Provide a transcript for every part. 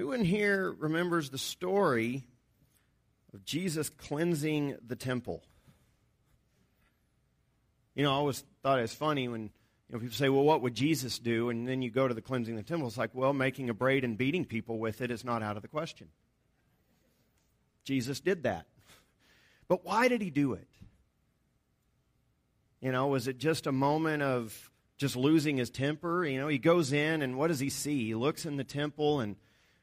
Who in here remembers the story of Jesus cleansing the temple? You know, I always thought it was funny when you know, people say, well, what would Jesus do? And then you go to the cleansing the temple. It's like, well, making a braid and beating people with it is not out of the question. Jesus did that. But why did he do it? You know, was it just a moment of just losing his temper? You know, he goes in and what does he see? He looks in the temple and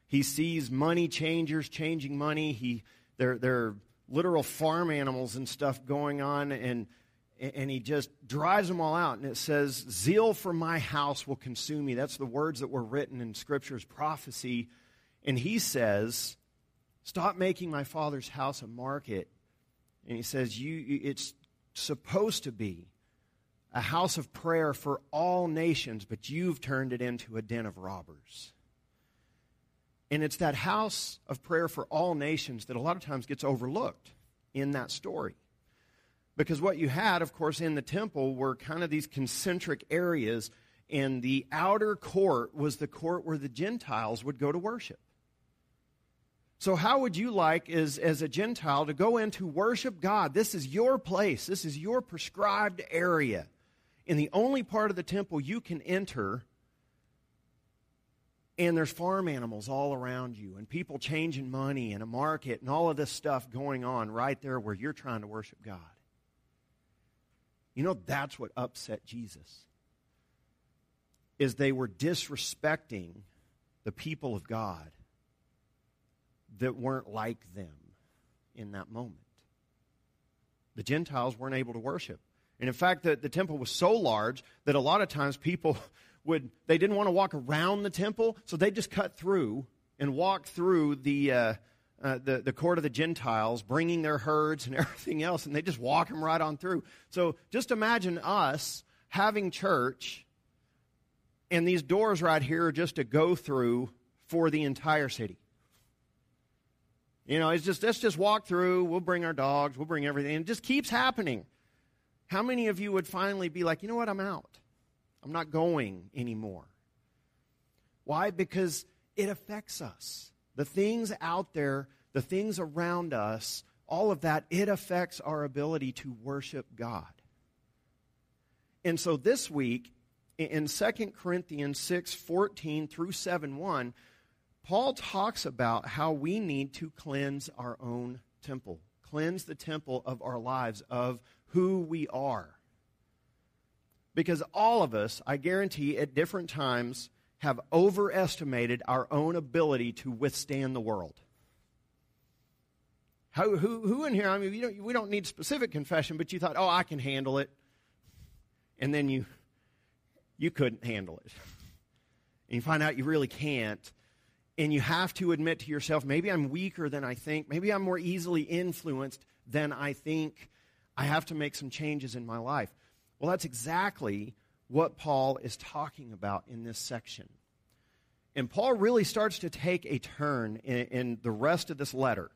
he sees money changers changing money. He there there are literal farm animals and stuff going on and and he just drives them all out and it says zeal for my house will consume me that's the words that were written in scripture's prophecy and he says stop making my father's house a market and he says you it's supposed to be a house of prayer for all nations, but you've turned it into a den of robbers. And it's that house of prayer for all nations that a lot of times gets overlooked in that story. Because what you had, of course, in the temple were kind of these concentric areas, and the outer court was the court where the Gentiles would go to worship. So, how would you like, as, as a Gentile, to go in to worship God? This is your place, this is your prescribed area. In the only part of the temple you can enter, and there's farm animals all around you, and people changing money, and a market, and all of this stuff going on right there where you're trying to worship God. You know, that's what upset Jesus. Is they were disrespecting the people of God that weren't like them in that moment. The Gentiles weren't able to worship. And in fact, the, the temple was so large that a lot of times people would, they didn't want to walk around the temple, so they just cut through and walk through the, uh, uh, the, the court of the Gentiles, bringing their herds and everything else, and they just walk them right on through. So just imagine us having church, and these doors right here are just to go through for the entire city. You know, it's just let's just walk through. We'll bring our dogs. We'll bring everything. And it just keeps happening. How many of you would finally be like, you know what, I'm out? I'm not going anymore. Why? Because it affects us. The things out there, the things around us, all of that, it affects our ability to worship God. And so this week, in 2 Corinthians 6 14 through 7 1, Paul talks about how we need to cleanse our own temple, cleanse the temple of our lives, of who we are. Because all of us, I guarantee, at different times have overestimated our own ability to withstand the world. How, who, who in here, I mean, don't, we don't need specific confession, but you thought, oh, I can handle it. And then you, you couldn't handle it. And you find out you really can't. And you have to admit to yourself, maybe I'm weaker than I think. Maybe I'm more easily influenced than I think. I have to make some changes in my life. Well, that's exactly what Paul is talking about in this section. And Paul really starts to take a turn in, in, the rest of this letter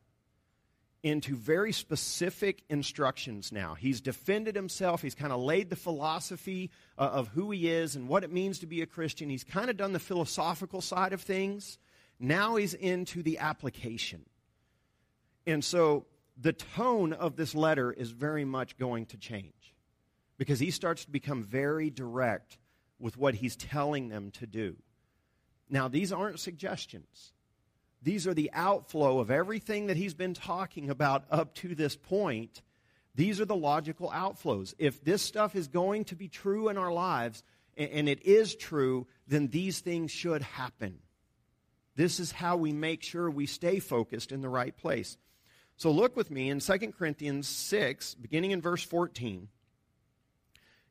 into very specific instructions now. He's defended himself, he's kind of laid the philosophy uh, of who he is and what it means to be a Christian. He's kind of done the philosophical side of things. Now he's into the application. And so the tone of this letter is very much going to change because he starts to become very direct with what he's telling them to do. Now, these aren't suggestions. These are the outflow of everything that he's been talking about up to this point. These are the logical outflows. If this stuff is going to be true in our lives, and it is true, then these things should happen. This is how we make sure we stay focused in the right place. So look with me in 2 Corinthians 6, beginning in verse 14.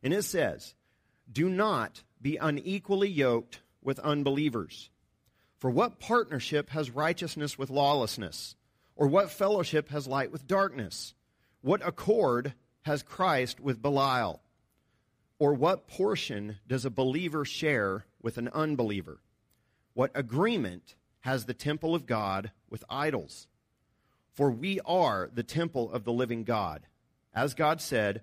And it says, Do not be unequally yoked with unbelievers. For what partnership has righteousness with lawlessness? Or what fellowship has light with darkness? What accord has Christ with Belial? Or what portion does a believer share with an unbeliever? What agreement has the temple of God with idols? For we are the temple of the living God. As God said,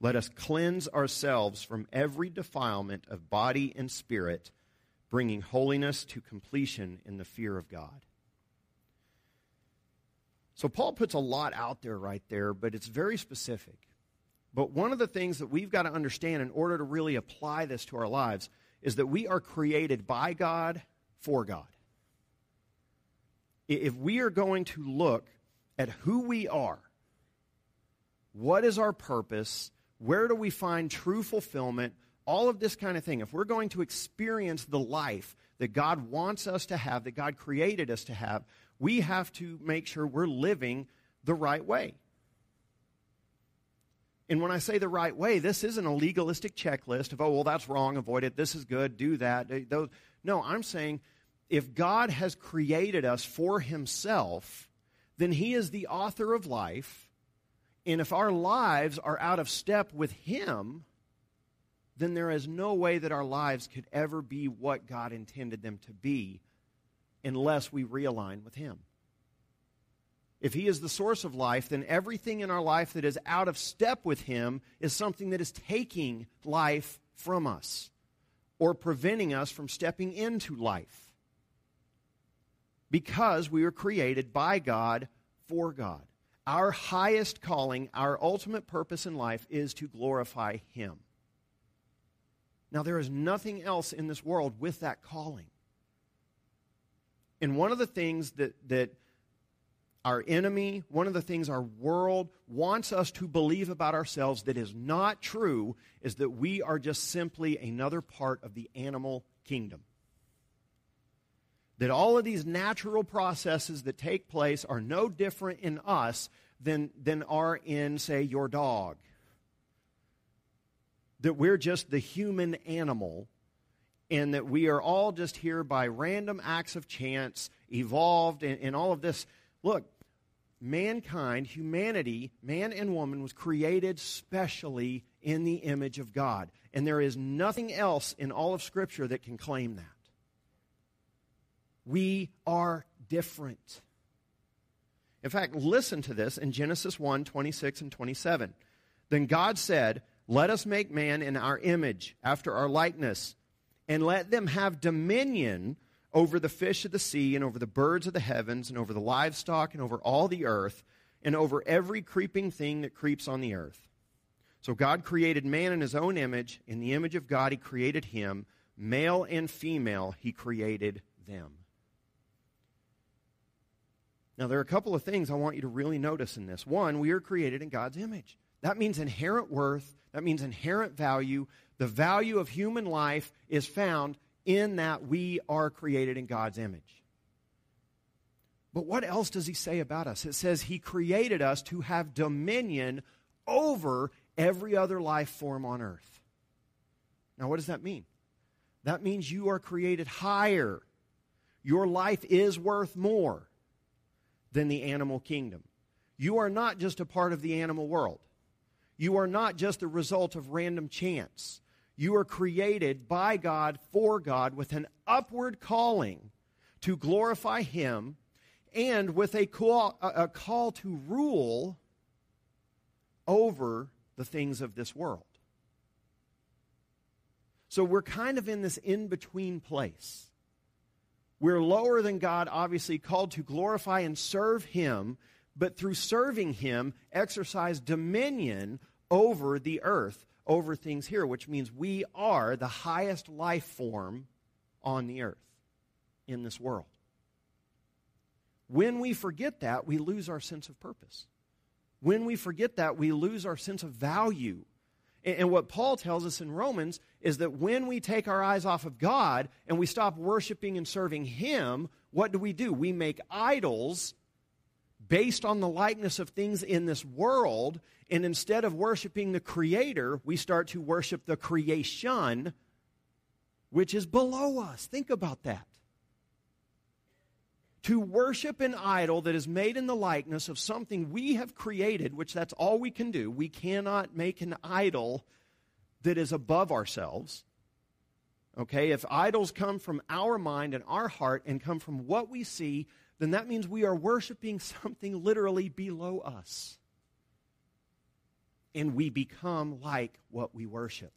let us cleanse ourselves from every defilement of body and spirit, bringing holiness to completion in the fear of God. So Paul puts a lot out there right there, but it's very specific. But one of the things that we've got to understand in order to really apply this to our lives is that we are created by God for God. If we are going to look at who we are, what is our purpose, where do we find true fulfillment, all of this kind of thing, if we're going to experience the life that God wants us to have, that God created us to have, we have to make sure we're living the right way. And when I say the right way, this isn't a legalistic checklist of, oh, well, that's wrong, avoid it, this is good, do that. No, I'm saying if God has created us for Himself, then He is the author of life. And if our lives are out of step with Him, then there is no way that our lives could ever be what God intended them to be unless we realign with Him. If He is the source of life, then everything in our life that is out of step with Him is something that is taking life from us or preventing us from stepping into life. Because we were created by God for God. Our highest calling, our ultimate purpose in life is to glorify Him. Now, there is nothing else in this world with that calling. And one of the things that, that our enemy, one of the things our world wants us to believe about ourselves that is not true is that we are just simply another part of the animal kingdom. That all of these natural processes that take place are no different in us than, than are in, say, your dog. That we're just the human animal and that we are all just here by random acts of chance, evolved, and, and all of this. Look, mankind, humanity, man and woman, was created specially in the image of God. And there is nothing else in all of Scripture that can claim that. We are different. In fact, listen to this in Genesis 1 26 and 27. Then God said, Let us make man in our image, after our likeness and let them have dominion over the fish of the sea and over the birds of the heavens and over the livestock and over all the earth and over every creeping thing that creeps on the earth. So God created man in his own image. In the image of God, he created him. Male and female, he created them. Now, there are a couple of things I want you to really notice in this. One, we are created in God's image. That means inherent worth, that means inherent value, the value of human life is found in that we are created in God's image. But what else does he say about us? It says he created us to have dominion over every other life form on earth. Now, what does that mean? That means you are created higher. Your life is worth more than the animal kingdom. You are not just a part of the animal world. You are not just a result of random chance. You are created by God for God with an upward calling to glorify Him and with a call, a call to rule over the things of this world. So we're kind of in this in between place. We're lower than God, obviously, called to glorify and serve Him, but through serving Him, exercise dominion over the earth over things here, which means we are the highest life form on the earth in this world. When we forget that, we lose our sense of purpose. When we forget that, we lose our sense of value. And what Paul tells us in Romans is that when we take our eyes off of God and we stop worshiping and serving Him, what do we do? We make idols based on the likeness of things in this world, and instead of worshiping the Creator, we start to worship the creation, which is below us. Think about that. to worship an idol that is made in the likeness of something we have created, which that's all we can do. We cannot make an idol that is above ourselves. Okay, if idols come from our mind and our heart and come from what we see, then that means we are worshiping something literally below us. And we become like what we worship.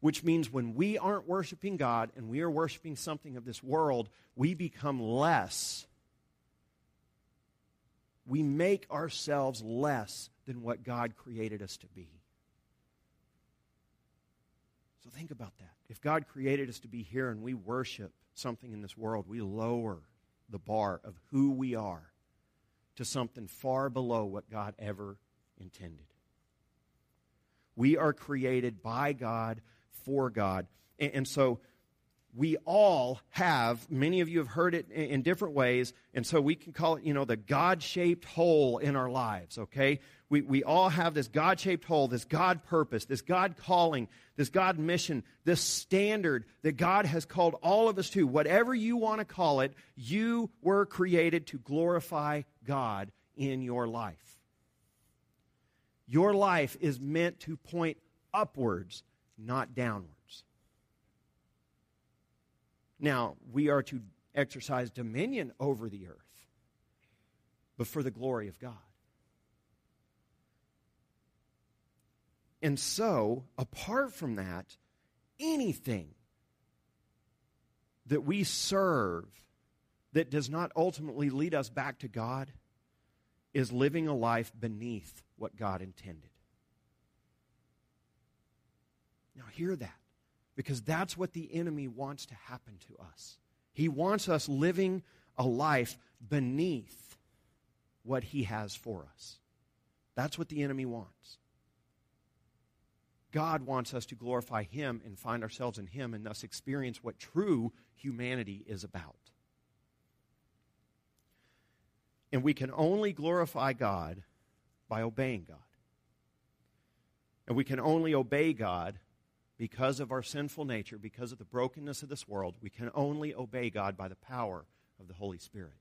Which means when we aren't worshiping God and we are worshiping something of this world, we become less. We make ourselves less than what God created us to be. So think about that. If God created us to be here and we worship something in this world, we lower the bar of who we are to something far below what God ever intended. We are created by God, for God. And, and, so we all have, many of you have heard it in, in different ways, and so we can call it, you know, the God shaped hole in our lives, okay? We, we all have this God shaped hole, this God purpose, this God calling, this God mission, this standard that God has called all of us to. Whatever you want to call it, you were created to glorify God in your life. Your life is meant to point upwards, not downwards. Now, we are to exercise dominion over the earth, but for the glory of God. And so, apart from that, anything that we serve that does not ultimately lead us back to God is living a life beneath what God intended. Now, hear that, because that's what the enemy wants to happen to us. He wants us living a life beneath what he has for us. That's what the enemy wants. God wants us to glorify Him and find ourselves in Him and thus experience what true humanity is about. And we can only glorify God by obeying God. And we can only obey God because of our sinful nature, because of the brokenness of this world. We can only obey God by the power of the Holy Spirit.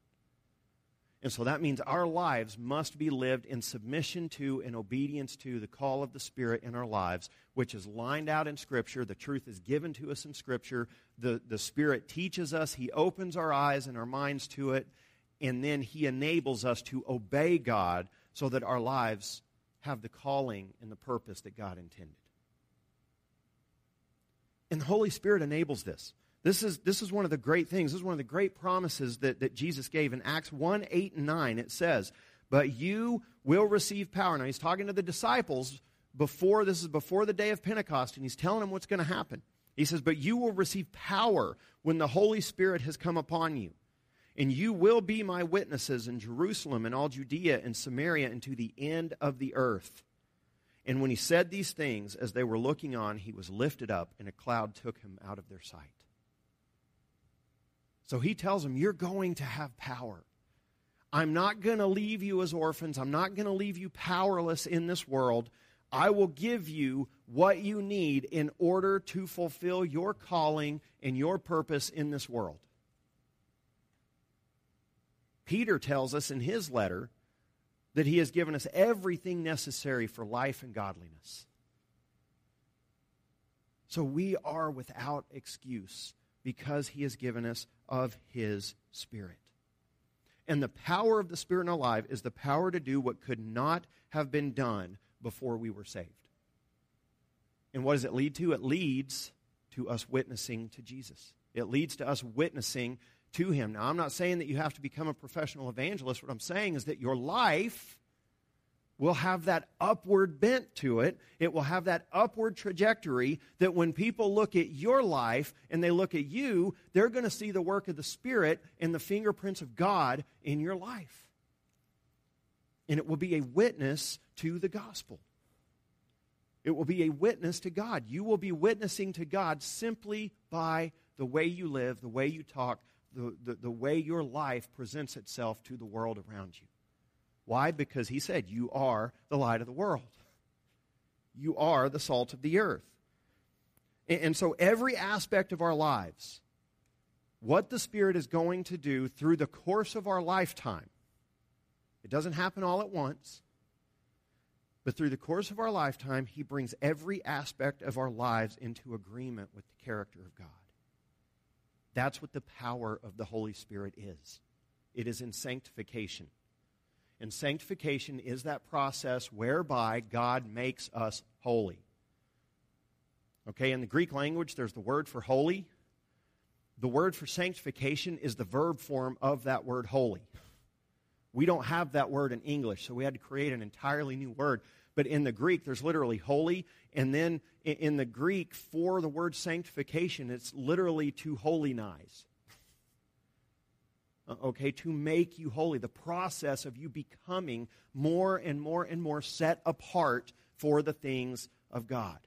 And so that means our lives must be lived in submission to and obedience to the call of the Spirit in our lives, which is lined out in Scripture. The truth is given to us in Scripture. The, the Spirit teaches us, He opens our eyes and our minds to it, and then He enables us to obey God so that our lives have the calling and the purpose that God intended. And the Holy Spirit enables this. This is, this is one of the great things. This is one of the great promises that, that Jesus gave. In Acts 1 8 and 9, it says, But you will receive power. Now, he's talking to the disciples before, this is before the day of Pentecost, and he's telling them what's going to happen. He says, But you will receive power when the Holy Spirit has come upon you. And you will be my witnesses in Jerusalem and all Judea and Samaria and to the end of the earth. And when he said these things, as they were looking on, he was lifted up, and a cloud took him out of their sight. So he tells them, You're going to have power. I'm not going to leave you as orphans. I'm not going to leave you powerless in this world. I will give you what you need in order to fulfill your calling and your purpose in this world. Peter tells us in his letter that he has given us everything necessary for life and godliness. So we are without excuse because he has given us of his Spirit. And the power of the Spirit in our life is the power to do what could not have been done before we were saved. And what does it lead to? It leads to us witnessing to Jesus. It leads to us witnessing to him. Now, I'm not saying that you have to become a professional evangelist. What I'm saying is that your life will have that upward bent to it. It will have that upward trajectory that when people look at your life and they look at you, they're going to see the work of the Spirit and the fingerprints of God in your life. And it will be a witness to the gospel. It will be a witness to God. You will be witnessing to God simply by the way you live, the way you talk, the, the, the way your life presents itself to the world around you. Why? Because he said, You are the light of the world. You are the salt of the earth. And, so every aspect of our lives what the Spirit is going to do through the course of our lifetime. It doesn't happen all at once, but through the course of our lifetime, He brings every aspect of our lives into agreement with the character of God. That's what the power of the Holy Spirit is it is in sanctification. And sanctification is that process whereby God makes us holy. Okay, in the Greek language, there's the word for holy. The word for sanctification is the verb form of that word holy. We don't have that word in English, so we had to create an entirely new word. But in the Greek, there's literally holy, and then in the Greek, for the word sanctification, it's literally to holinize. Uh, okay, to make you holy, the process of you becoming more and more and more set apart for the things of God.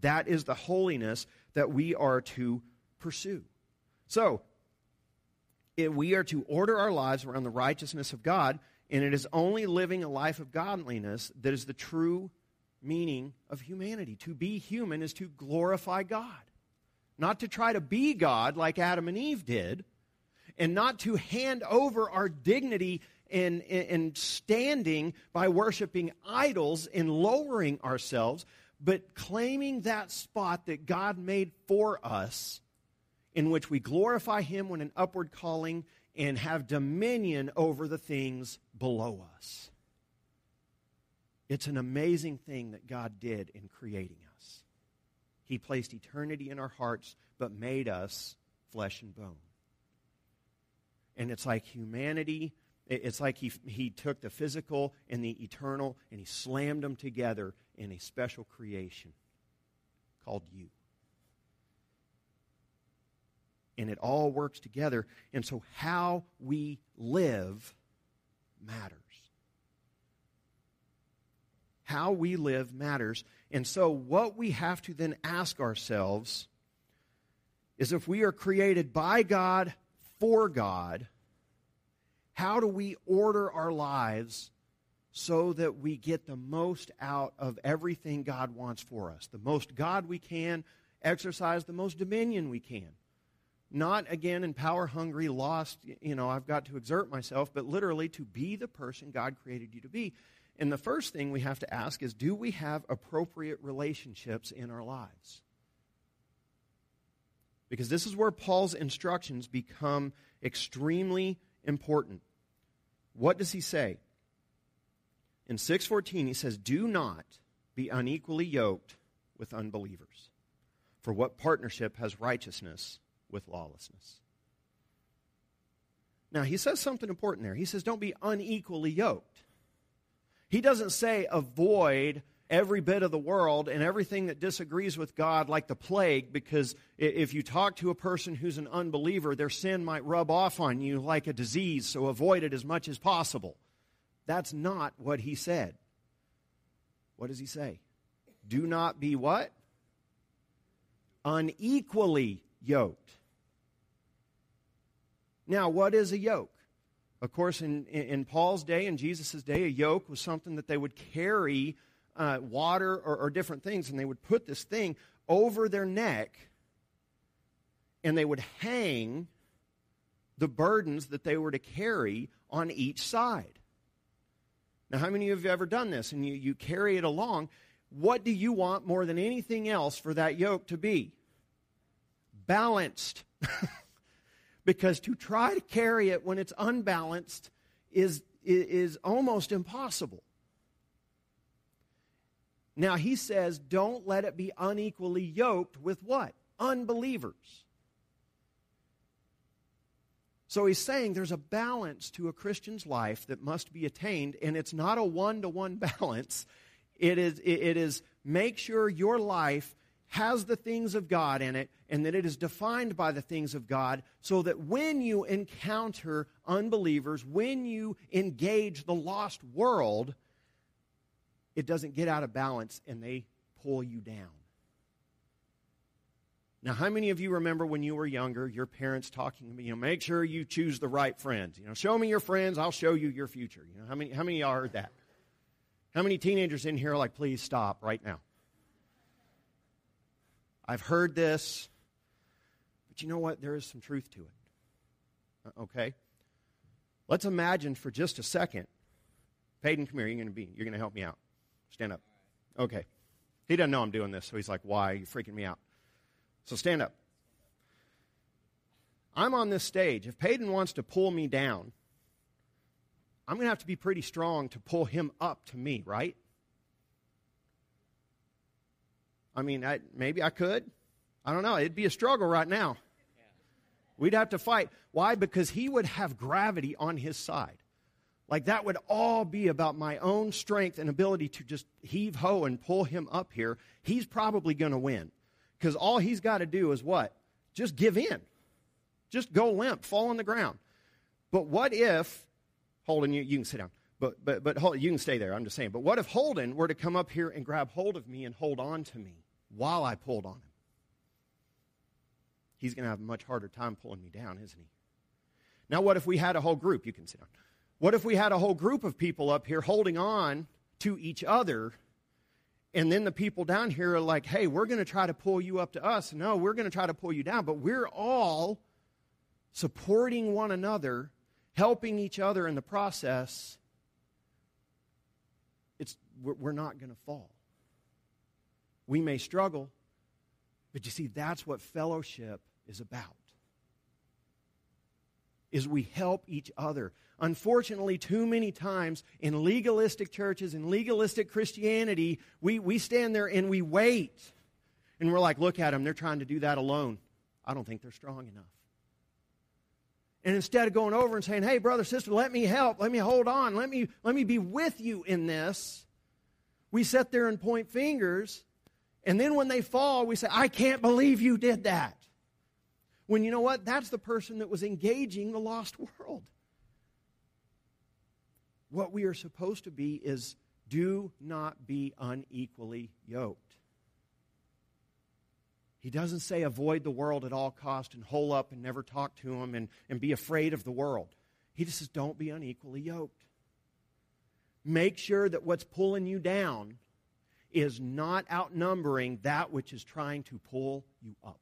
That is the holiness that we are to pursue. So, we are to order our lives around the righteousness of God, and it is only living a life of godliness that is the true meaning of humanity. To be human is to glorify God, not to try to be God like Adam and Eve did, and not to hand over our dignity and, and standing by worshiping idols and lowering ourselves, but claiming that spot that God made for us in which we glorify Him when an upward calling and have dominion over the things below us. It's an amazing thing that God did in creating us. He placed eternity in our hearts, but made us flesh and bone. And it's like humanity, it's like he, he took the physical and the eternal and he slammed them together in a special creation called you. And it all works together. And so, how we live matters. How we live matters. And so, what we have to then ask ourselves is if we are created by God, for God, how do we order our lives so that we get the most out of everything God wants for us? The most God we can, exercise the most dominion we can. Not again in power hungry, lost, you know, I've got to exert myself, but literally to be the person God created you to be. And the first thing we have to ask is do we have appropriate relationships in our lives? Because this is where Paul's instructions become extremely important. What does he say? In 6:14 he says, "Do not be unequally yoked with unbelievers. For what partnership has righteousness with lawlessness?" Now, he says something important there. He says, "Don't be unequally yoked." He doesn't say avoid every bit of the world and everything that disagrees with God like the plague, because if you talk to a person who's an unbeliever, their sin might rub off on you like a disease, so avoid it as much as possible. That's not what he said. What does he say? Do not be what? Unequally yoked. Now, what is a yoke? Of course, in, in Paul's day, in Jesus' day, a yoke was something that they would carry uh, water or, or different things, and they would put this thing over their neck and they would hang the burdens that they were to carry on each side. Now, how many of you have ever done this and you, you carry it along? What do you want more than anything else for that yoke to be? Balanced. because to try to carry it when it's unbalanced is, is almost impossible. Now he says, don't let it be unequally yoked with what? Unbelievers. So he's saying there's a balance to a Christian's life that must be attained, and it's not a one to one balance. It is, it is make sure your life has the things of God in it and that it is defined by the things of God so that when you encounter unbelievers, when you engage the lost world, it doesn't get out of balance and they pull you down. Now, how many of you remember when you were younger, your parents talking, to you know, make sure you choose the right friends. You know, show me your friends, I'll show you your future. You know, how many, how many of y'all heard that? How many teenagers in here are like, please stop right now? I've heard this. But you know what? There is some truth to it. Uh, okay? Let's imagine for just a second. Peyton, come here. You're going to be. You're going to help me out. Stand up. Okay. He doesn't know I'm doing this, so he's like, "Why are you freaking me out?" So stand up. I'm on this stage. If Peyton wants to pull me down, I'm going to have to be pretty strong to pull him up to me, right? I mean, I, maybe I could. I don't know. It'd be a struggle right now. We'd have to fight. Why? Because he would have gravity on his side. Like that would all be about my own strength and ability to just heave ho and pull him up here. He's probably going to win. Because all he's got to do is what? Just give in. Just go limp, fall on the ground. But what if, Holden, you, you can sit down. But, but, but hold, you can stay there. I'm just saying. But what if Holden were to come up here and grab hold of me and hold on to me while I pulled on him? He's going to have a much harder time pulling me down, isn't he? Now, what if we had a whole group? You can sit down. What if we had a whole group of people up here holding on to each other and then the people down here are like, hey, we're going to try to pull you up to us. No, we're going to try to pull you down. But we're all supporting one another, helping each other in the process. It's, we're, not going to fall. We may struggle, but you see, that's what fellowship is about. Is we help each other. Unfortunately, too many times in legalistic churches, in legalistic Christianity, we, we stand there and we wait. And we're like, look at them, they're trying to do that alone. I don't think they're strong enough. And instead of going over and saying, hey, brother, sister, let me help, let me hold on, let me, let me be with you in this, we sit there and point fingers. And then when they fall, we say, I can't believe you did that. When you know what? That's the person that was engaging the lost world. What we are supposed to be is do not be unequally yoked. He doesn't say avoid the world at all cost and hole up and never talk to him and, and be afraid of the world. He just says don't be unequally yoked. Make sure that what's pulling you down is not outnumbering that which is trying to pull you up.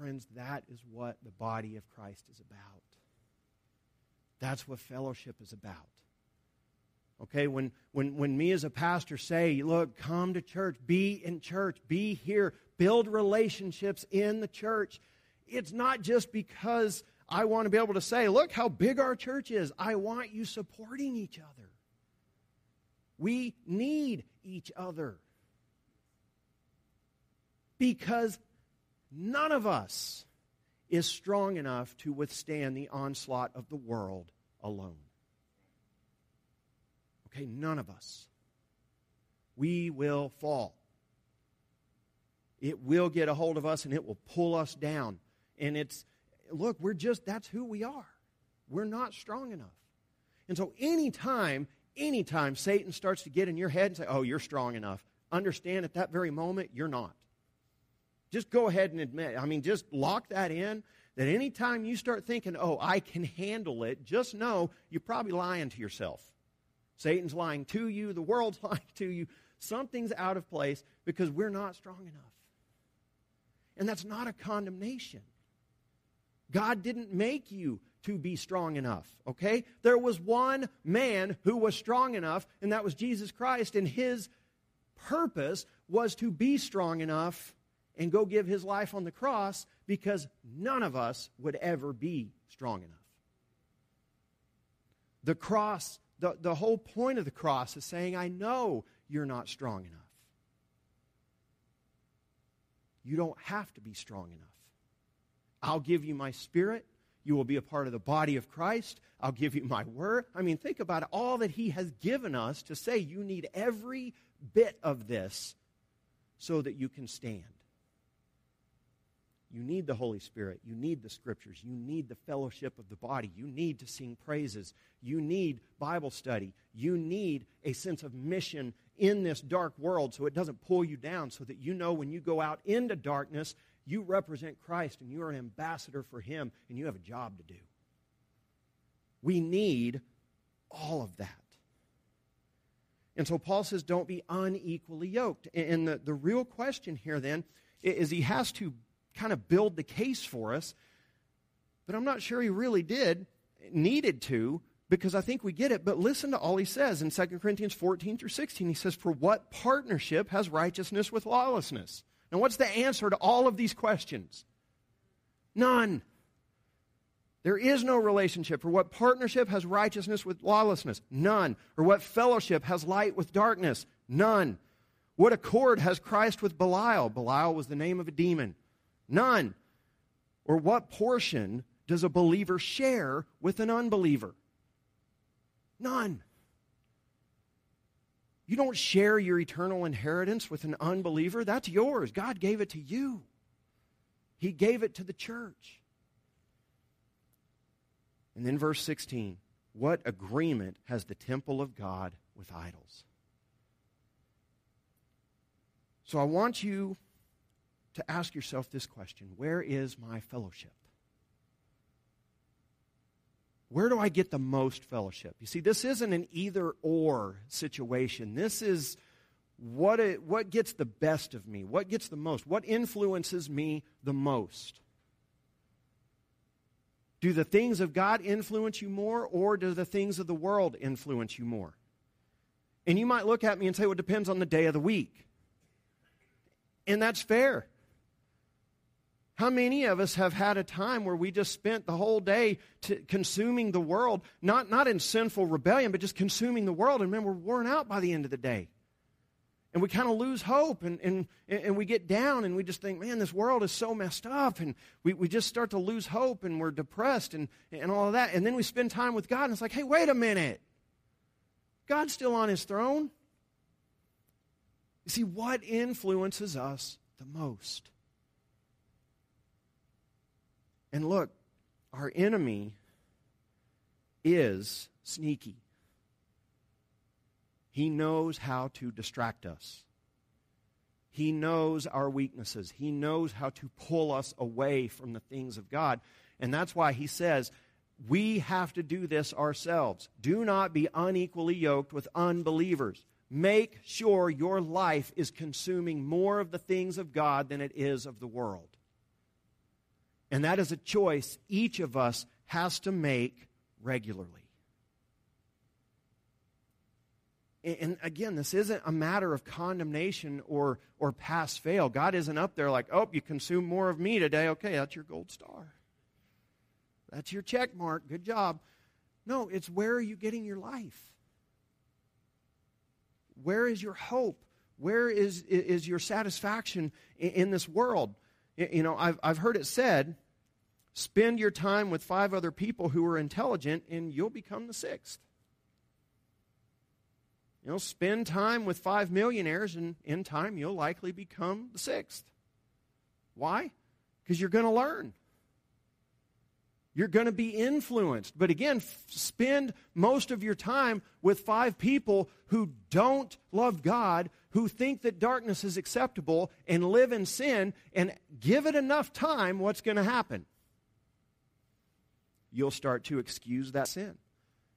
Friends, that is what the body of Christ is about. That's what fellowship is about. Okay, when, when, when me as a pastor say, look, come to church, be in church, be here, build relationships in the church, it's not just because I want to be able to say, look how big our church is. I want you supporting each other. We need each other. Because None of us is strong enough to withstand the onslaught of the world alone. Okay, none of us. We will fall. It will get a hold of us and it will pull us down. And it's, look, we're just, that's who we are. We're not strong enough. And so anytime, anytime Satan starts to get in your head and say, oh, you're strong enough, understand at that very moment, you're not. Just go ahead and admit. I mean, just lock that in that anytime you start thinking, oh, I can handle it, just know you're probably lying to yourself. Satan's lying to you, the world's lying to you. Something's out of place because we're not strong enough. And that's not a condemnation. God didn't make you to be strong enough, okay? There was one man who was strong enough, and that was Jesus Christ, and his purpose was to be strong enough and go give his life on the cross because none of us would ever be strong enough. The cross, the, the whole point of the cross is saying, I know you're not strong enough. You don't have to be strong enough. I'll give you my spirit. You will be a part of the body of Christ. I'll give you my word. I mean, think about. All that He has given us to say you need every bit of this so that you can stand. You need the Holy Spirit. You need the scriptures. You need the fellowship of the body. You need to sing praises. You need Bible study. You need a sense of mission in this dark world so it doesn't pull you down, so that you know when you go out into darkness, you represent Christ and you are an ambassador for Him and you have a job to do. We need all of that. And so Paul says, don't be unequally yoked. And the, the real question here then is he has to kind of build the case for us, but I'm not sure he really did, needed to, because I think we get it. But listen to all he says in 2 Corinthians 14 through 16. He says, For what partnership has righteousness with lawlessness? Now, what's the answer to all of these questions? None. There is no relationship. For what partnership has righteousness with lawlessness? None. Or what fellowship has light with darkness? None. What accord has Christ with Belial? Belial was the name of a demon. None. Or what portion does a believer share with an unbeliever? None. You don't share your eternal inheritance with an unbeliever. That's yours. God gave it to you, He gave it to the church. And then verse 16 what agreement has the temple of God with idols? So I want you to ask yourself this question Where is my fellowship? Where do I get the most fellowship? You see, this isn't an either or situation. This is what, it, what gets the best of me, what gets the most, what influences me the most. Do the things of God influence you more, or do the things of the world influence you more? And you might look at me and say, well, it depends on the day of the week. And that's fair. How many of us have had a time where we just spent the whole day consuming the world, not, not in sinful rebellion, but just consuming the world, and man, we're worn out by the end of the day? and we kind of lose hope and, and, and we get down and we just think, man, this world is so messed up. And we, we just start to lose hope and we're depressed and, and all of that. And then we spend time with God and it's like, hey, wait a minute. God's still on his throne. You see, what influences us the most? And look, our enemy is sneaky. He knows how to distract us. He knows our weaknesses. He knows how to pull us away from the things of God. And that's why he says, we have to do this ourselves. Do not be unequally yoked with unbelievers. Make sure your life is consuming more of the things of God than it is of the world. And that is a choice each of us has to make regularly. And again, this isn't a matter of condemnation or, or pass fail. God isn't up there like, oh, you consume more of me today. Okay, that's your gold star. That's your check mark. Good job. No, it's where are you getting your life? Where is your hope? Where is, is your satisfaction in, in this world? You know, I've, I've heard it said spend your time with five other people who are intelligent, and you'll become the sixth. You know, spend time with five millionaires, and in time you'll likely become the sixth. Why? Because you're going to learn. You're going to be influenced. But again, f- spend most of your time with five people who don't love God, who think that darkness is acceptable, and live in sin, and give it enough time, what's going to happen? You'll start to excuse that sin.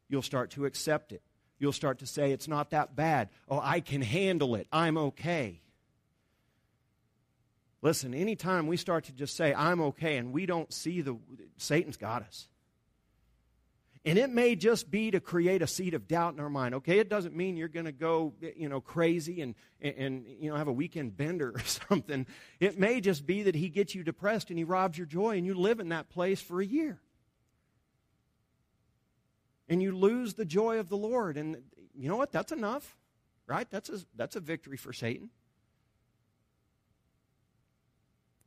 You'll start to accept it you'll start to say, It's not that bad. Oh, I can handle it. I'm okay. Listen, anytime we start to just say, I'm okay, and we don't see the, Satan's got us. And it may just be to create a seed of doubt in our mind. Okay, it doesn't mean you're going to go, you know, crazy and, and, and, you know, have a weekend bender or something. It may just be that he gets you depressed and he robs your joy and you live in that place for a year and you lose the joy of the Lord. And you know what? That's enough, right? That's a, that's a victory for Satan.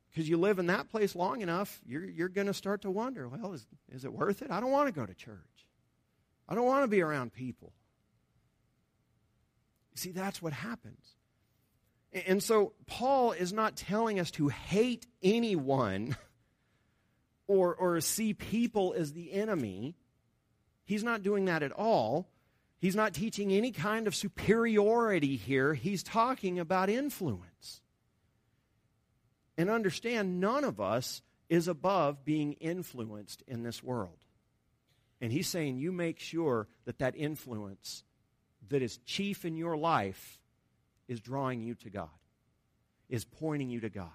Because you live in that place long enough, you're, you're going to start to wonder well, is, is it worth it? I don't want to go to church. I don't want to be around people. You see, that's what happens. And so, Paul is not telling us to hate anyone or, or see people as the enemy. He's not doing that at all. He's not teaching any kind of superiority here. He's talking about influence. And understand, none of us is above being influenced in this world. And he's saying, you make sure that that influence that is chief in your life is drawing you to God, is pointing you to God.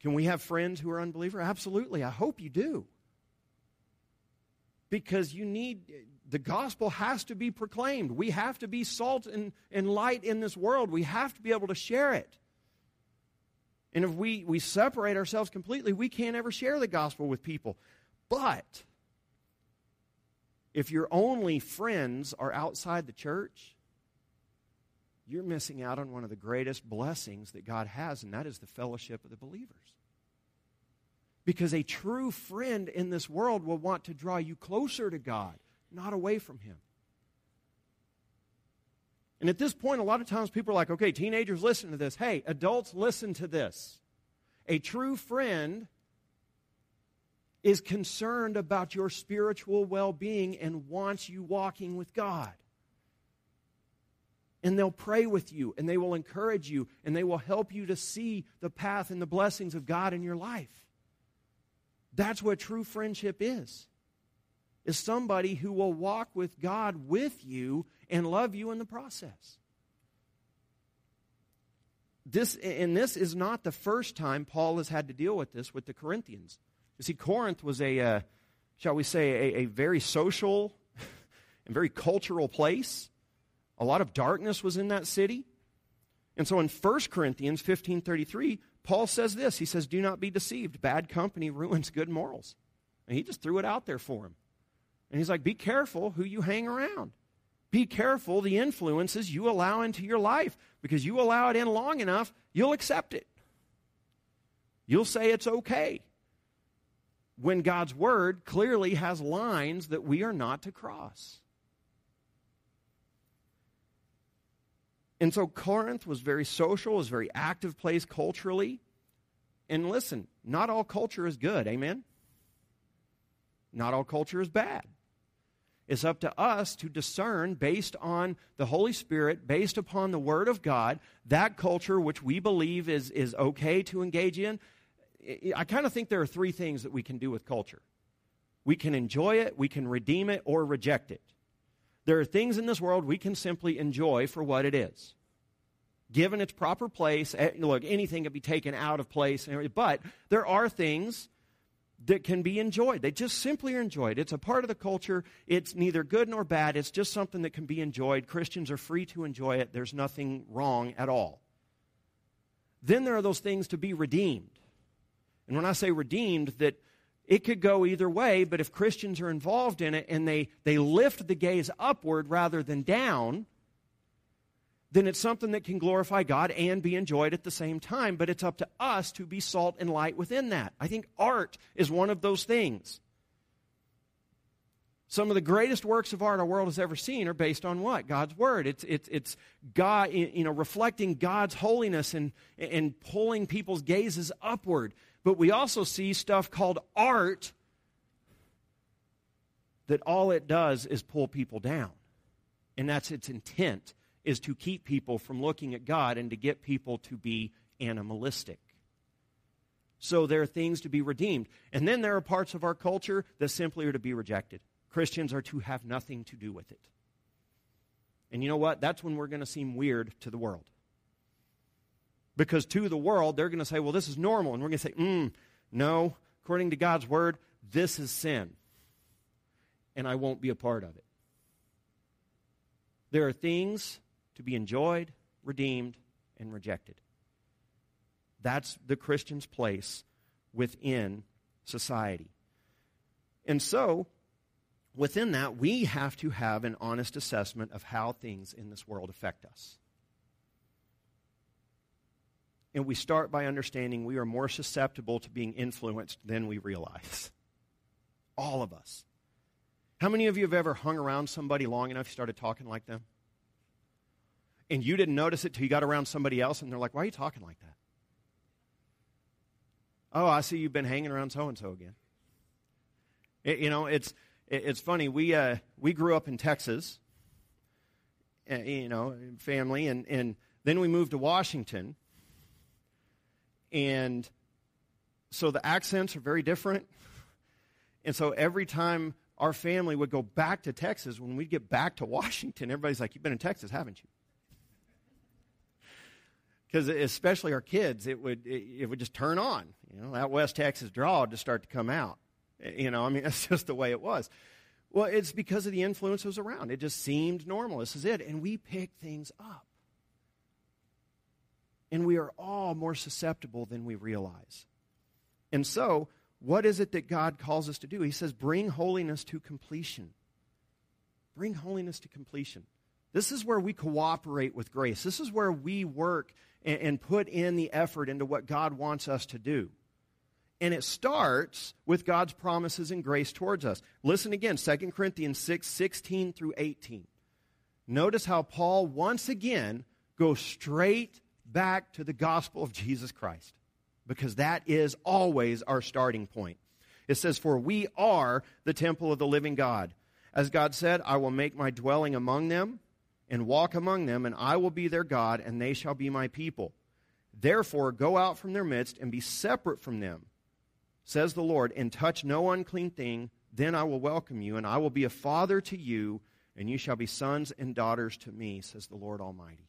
Can we have friends who are unbeliever? Absolutely. I hope you do. Because you need, the gospel has to be proclaimed. We have to be salt and, and light in this world. We have to be able to share it. And if we, we separate ourselves completely, we can't ever share the gospel with people. But if your only friends are outside the church, you're missing out on one of the greatest blessings that God has, and that is the fellowship of the believers. Because a true friend in this world will want to draw you closer to God, not away from Him. And at this point, a lot of times people are like, okay, teenagers, listen to this. Hey, adults, listen to this. A true friend is concerned about your spiritual well being and wants you walking with God. And they'll pray with you and they will encourage you and they will help you to see the path and the blessings of God in your life. That's what true friendship is. Is somebody who will walk with God with you and love you in the process. This and this is not the first time Paul has had to deal with this with the Corinthians. You see, Corinth was a, uh, shall we say, a, a very social and very cultural place. A lot of darkness was in that city. And so in 1 Corinthians 15:33, Paul says this. He says, "Do not be deceived. Bad company ruins good morals." And he just threw it out there for him. And he's like, "Be careful who you hang around. Be careful the influences you allow into your life because you allow it in long enough, you'll accept it. You'll say it's okay when God's word clearly has lines that we are not to cross. And so Corinth was very social, was a very active place culturally. And listen, not all culture is good, amen? Not all culture is bad. It's up to us to discern based on the Holy Spirit, based upon the Word of God, that culture which we believe is, is okay to engage in, I kind of think there are three things that we can do with culture we can enjoy it, we can redeem it, or reject it. There are things in this world we can simply enjoy for what it is. Given its proper place, eh, look, anything can be taken out of place, but there are things that can be enjoyed. They just simply are enjoyed. It's a part of the culture. It's neither good nor bad. It's just something that can be enjoyed. Christians are free to enjoy it. There's nothing wrong at all. Then there are those things to be redeemed. And when I say redeemed, that it could go either way, but if Christians are involved in it and they, they lift the gaze upward rather than down, then it's something that can glorify God and be enjoyed at the same time. But it's up to us to be salt and light within that. I think art is one of those things. Some of the greatest works of art our world has ever seen are based on what? God's Word. It's, it's, it's God, you know, reflecting God's holiness and, and pulling people's gazes upward. But we also see stuff called art that all it does is pull people down. And that's its intent is to keep people from looking at God and to get people to be animalistic. So there are things to be redeemed. And then there are parts of our culture that simply are to be rejected. Christians are to have nothing to do with it. And you know what? That's when we're going to seem weird to the world. Because to the world, they're going to say, well, this is normal. And we're going to say, mm, no, according to God's word, this is sin. And I won't be a part of it. There are things to be enjoyed, redeemed, and rejected. That's the Christian's place within society. And so, within that, we have to have an honest assessment of how things in this world affect us. And we start by understanding we are more susceptible to being influenced than we realize. All of us. How many of you have ever hung around somebody long enough you started talking like them? And you didn't notice it till you got around somebody else and they're like, why are you talking like that? Oh, I see you've been hanging around so and so again. It, you know, it's it's funny. We uh, we grew up in Texas, uh, you know, family, and and then we moved to Washington, and so the accents are very different, and so every time our family would go back to Texas. When we'd get back to Washington, everybody's like, You've been in Texas, haven't you? Because especially our kids, it would, it, it would just turn on. You know, that West Texas draw would just start to come out. You know, I mean, that's just the way it was. Well, it's because of the influences around. It just seemed normal. This is it. And we pick things up. And we are all more susceptible than we realize. And so, what is it that God calls us to do? He says, bring holiness to completion. Bring holiness to completion. This is where we cooperate with grace. This is where we work and, and put in the effort into what God wants us to do. And it starts with God's promises and grace towards us. Listen again, 2 Corinthians 6 16 through 18. Notice how Paul once again goes straight back to the gospel of Jesus Christ, because that is always our starting point. It says, For we are the temple of the living God. As God said, I will make my dwelling among them and walk among them, and I will be their God, and they shall be my people. Therefore, go out from their midst and be separate from them says the Lord, and touch no unclean thing, then I will welcome you, and I will be a father to you, and you shall be sons and daughters to me, says the Lord Almighty.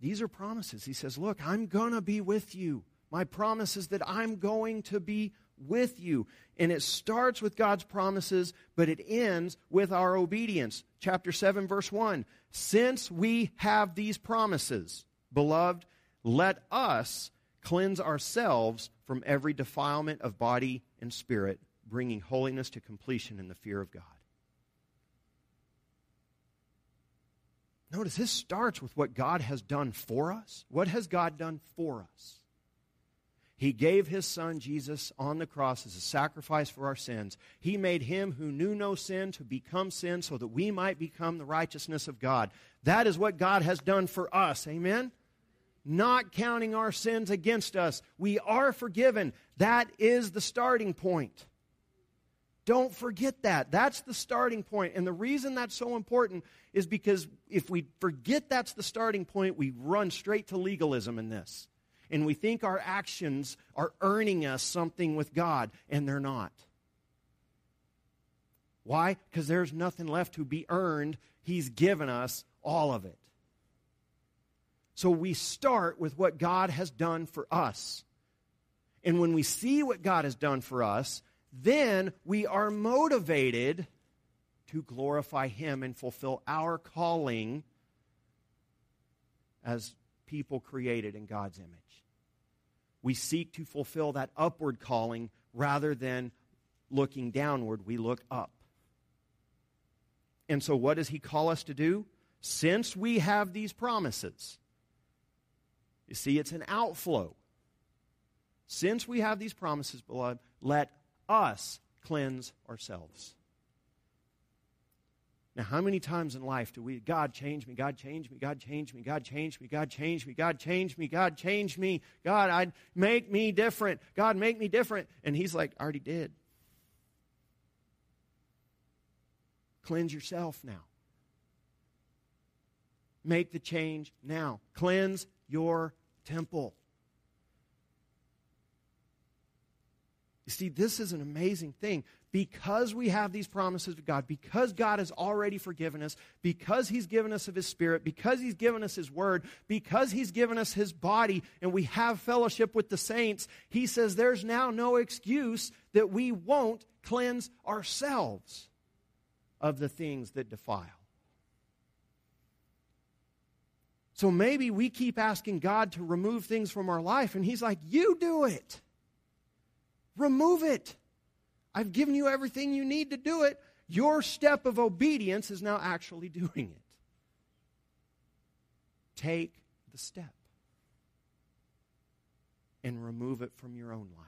These are promises. He says, Look, I'm going to be with you. My promise is that I'm going to be with you. And it starts with God's promises, but it ends with our obedience. Chapter 7, verse 1. Since we have these promises, beloved, let us cleanse ourselves from every defilement of body and spirit, bringing holiness to completion in the fear of God. Notice this starts with what God has done for us. What has God done for us? He gave his son Jesus on the cross as a sacrifice for our sins. He made him who knew no sin to become sin so that we might become the righteousness of God. That is what God has done for us. Amen? not counting our sins against us. We are forgiven. That is the starting point. Don't forget that. That's the starting point. And the reason that's so important is because if we forget that's the starting point, we run straight to legalism in this. And we think our actions are earning us something with God, and they're not. Why? Because there's nothing left to be earned. He's given us all of it. So we start with what God has done for us. And when we see what God has done for us, then we are motivated to glorify Him and fulfill our calling as people created in God's image. We seek to fulfill that upward calling rather than looking downward, we look up. And so, what does He call us to do? Since we have these promises, you see, it's an outflow. Since we have these promises, beloved, let us cleanse ourselves. Now, how many times in life do we, God change me, God change me, God change me, God change me, God change me, God change me, God change me, God, I'd make me different, God, make me different. And He's like, I already did. Cleanse yourself now. Make the change now. Cleanse your temple. You see, this is an amazing thing. Because we have these promises of God, because God has already forgiven us, because He's given us of His Spirit, because He's given us His Word, because He's given us His body, and we have fellowship with the saints, He says there's now no excuse that we won't cleanse ourselves of the things that defile. So maybe we keep asking God to remove things from our life, and He's like, You do it. Remove it. I've given you everything you need to do it. Your step of obedience is now actually doing it. Take the step and remove it from your own life.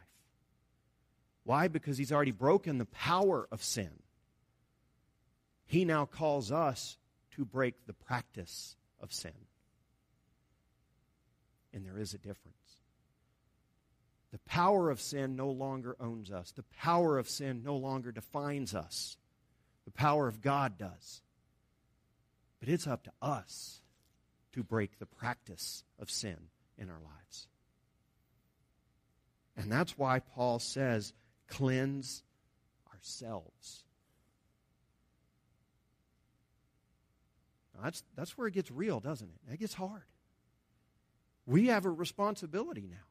Why? Because He's already broken the power of sin. He now calls us to break the practice of sin and there is a difference. The power of sin no longer owns us. The power of sin no longer defines us. The power of God does. But it's up to us to break the practice of sin in our lives. And that's why Paul says, cleanse ourselves. Now that's, that's where it gets real, doesn't it? It gets hard. We have a responsibility now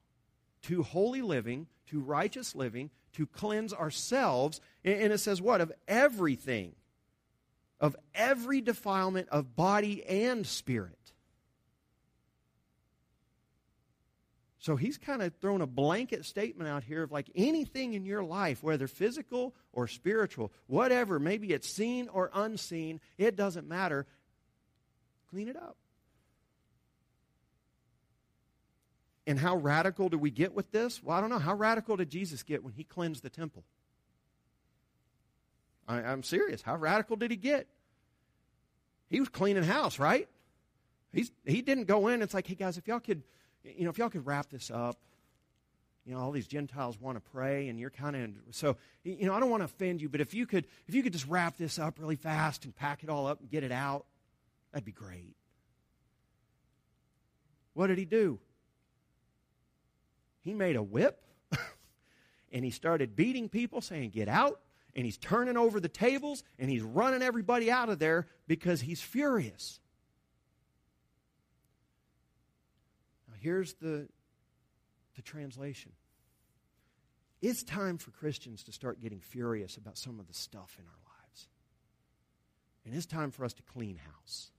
to holy living, to righteous living, to cleanse ourselves. And it says what? Of everything. Of every defilement of body and spirit. So he's kind of thrown a blanket statement out here of like anything in your life, whether physical or spiritual, whatever, maybe it's seen or unseen, it doesn't matter. Clean it up. And how radical do we get with this? Well, I don't know. How radical did Jesus get when he cleansed the temple? I, am serious. How radical did he get? He was cleaning house, right? He's, he didn't go in. It's like, hey, guys, if y'all could you know, if y'all could wrap this up, you know, all these Gentiles want to pray, and you're kind of so. You know, I don't want to offend you, but if you could, if you could just wrap this up really fast and pack it all up and get it out, that'd be great. What did he do? He made a whip, and he started beating people, saying, "Get out!" And he's turning over the tables, and he's running everybody out of there because he's furious. Now, here's the, the translation. It's time for Christians to start getting furious about some of the stuff in our lives. And it's time for us to clean house.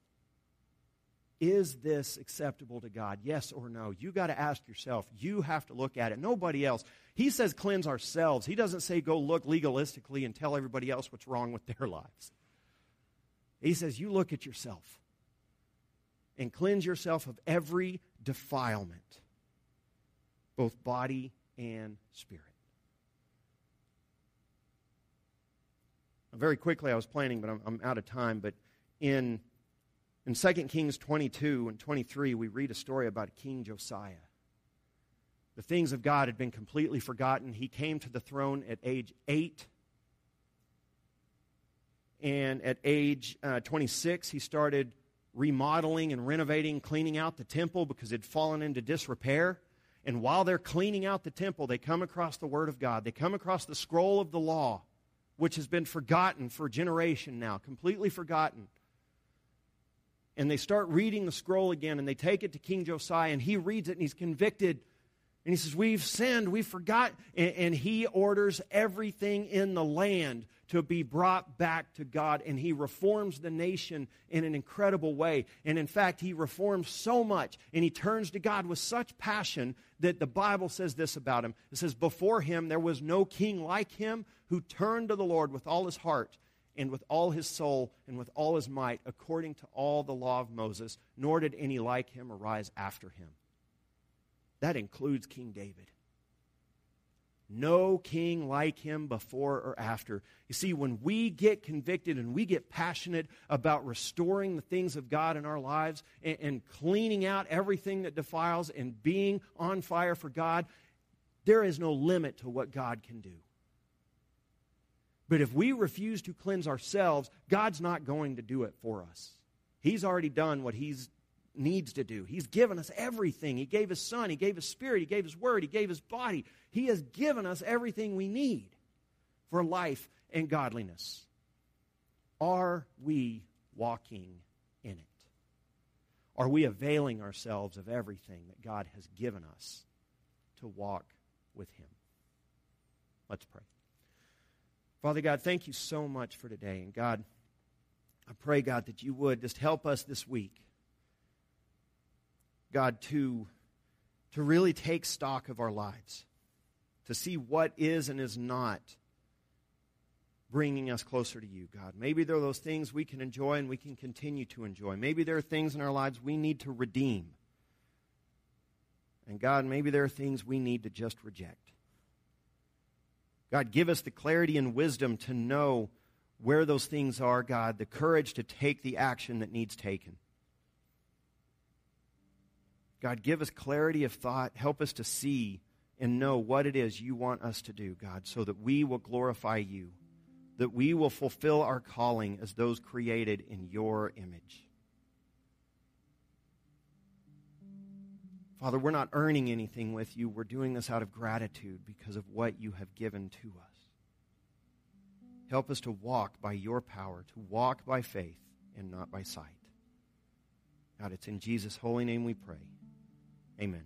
Is this acceptable to God? Yes or no? You got to ask yourself. You have to look at it. Nobody else. He says cleanse ourselves. He doesn't say go look legalistically and tell everybody else what's wrong with their lives. He says you look at yourself and cleanse yourself of every defilement, both body and spirit. Very quickly, I was planning, but I'm, I'm out of time. But in, in 2 Kings 22 and 23, we read a story about King Josiah. The things of God had been completely forgotten. He came to the throne at age 8 and at age uh, 26, he started remodeling and renovating, cleaning out the temple because it had fallen into disrepair. And while they're cleaning out the temple, they come across the Word of God. They come across the scroll of the law, which has been forgotten for a generation now, completely forgotten. And they start reading the scroll again, and they take it to King Josiah, and he reads it, and he's convicted. And he says, We've sinned, we've forgotten. And, and he orders everything in the land to be brought back to God, and he reforms the nation in an incredible way. And in fact, he reforms so much, and he turns to God with such passion that the Bible says this about him. It says, Before him there was no king like him who turned to the Lord with all his heart and with all his soul and with all his might, according to all the law of Moses, nor did any like him arise after him. That includes King David. No king like him before or after. You see, when we get convicted and we get passionate about restoring the things of God in our lives and, and, cleaning out everything that defiles and being on fire for God, there is no limit to what God can do. But if we refuse to cleanse ourselves, God's not going to do it for us. He's already done what He needs to do. He's given us everything. He gave His Son, He gave His Spirit, He gave His Word, He gave His body. He has given us everything we need for life and godliness. Are we walking in it? Are we availing ourselves of everything that God has given us to walk with Him? Let's pray. Father God, thank you so much for today. And God, I pray, God, that you would just help us this week God, to, to really take stock of our lives, to see what is and is not bringing us closer to you, God. Maybe there are those things we can enjoy and we can continue to enjoy. Maybe there are things in our lives we need to redeem. And God, maybe there are things we need to just reject. God, give us the clarity and wisdom to know where those things are, God, the courage to take the action that needs taken. God, give us clarity of thought. Help us to see and know what it is you want us to do, God, so that we will glorify you, that we will fulfill our calling as those created in your image. Father, we're not earning anything with you. We're doing this out of gratitude because of what you have given to us. Help us to walk by your power, to walk by faith and not by sight. God, it's in Jesus' holy name we pray. Amen.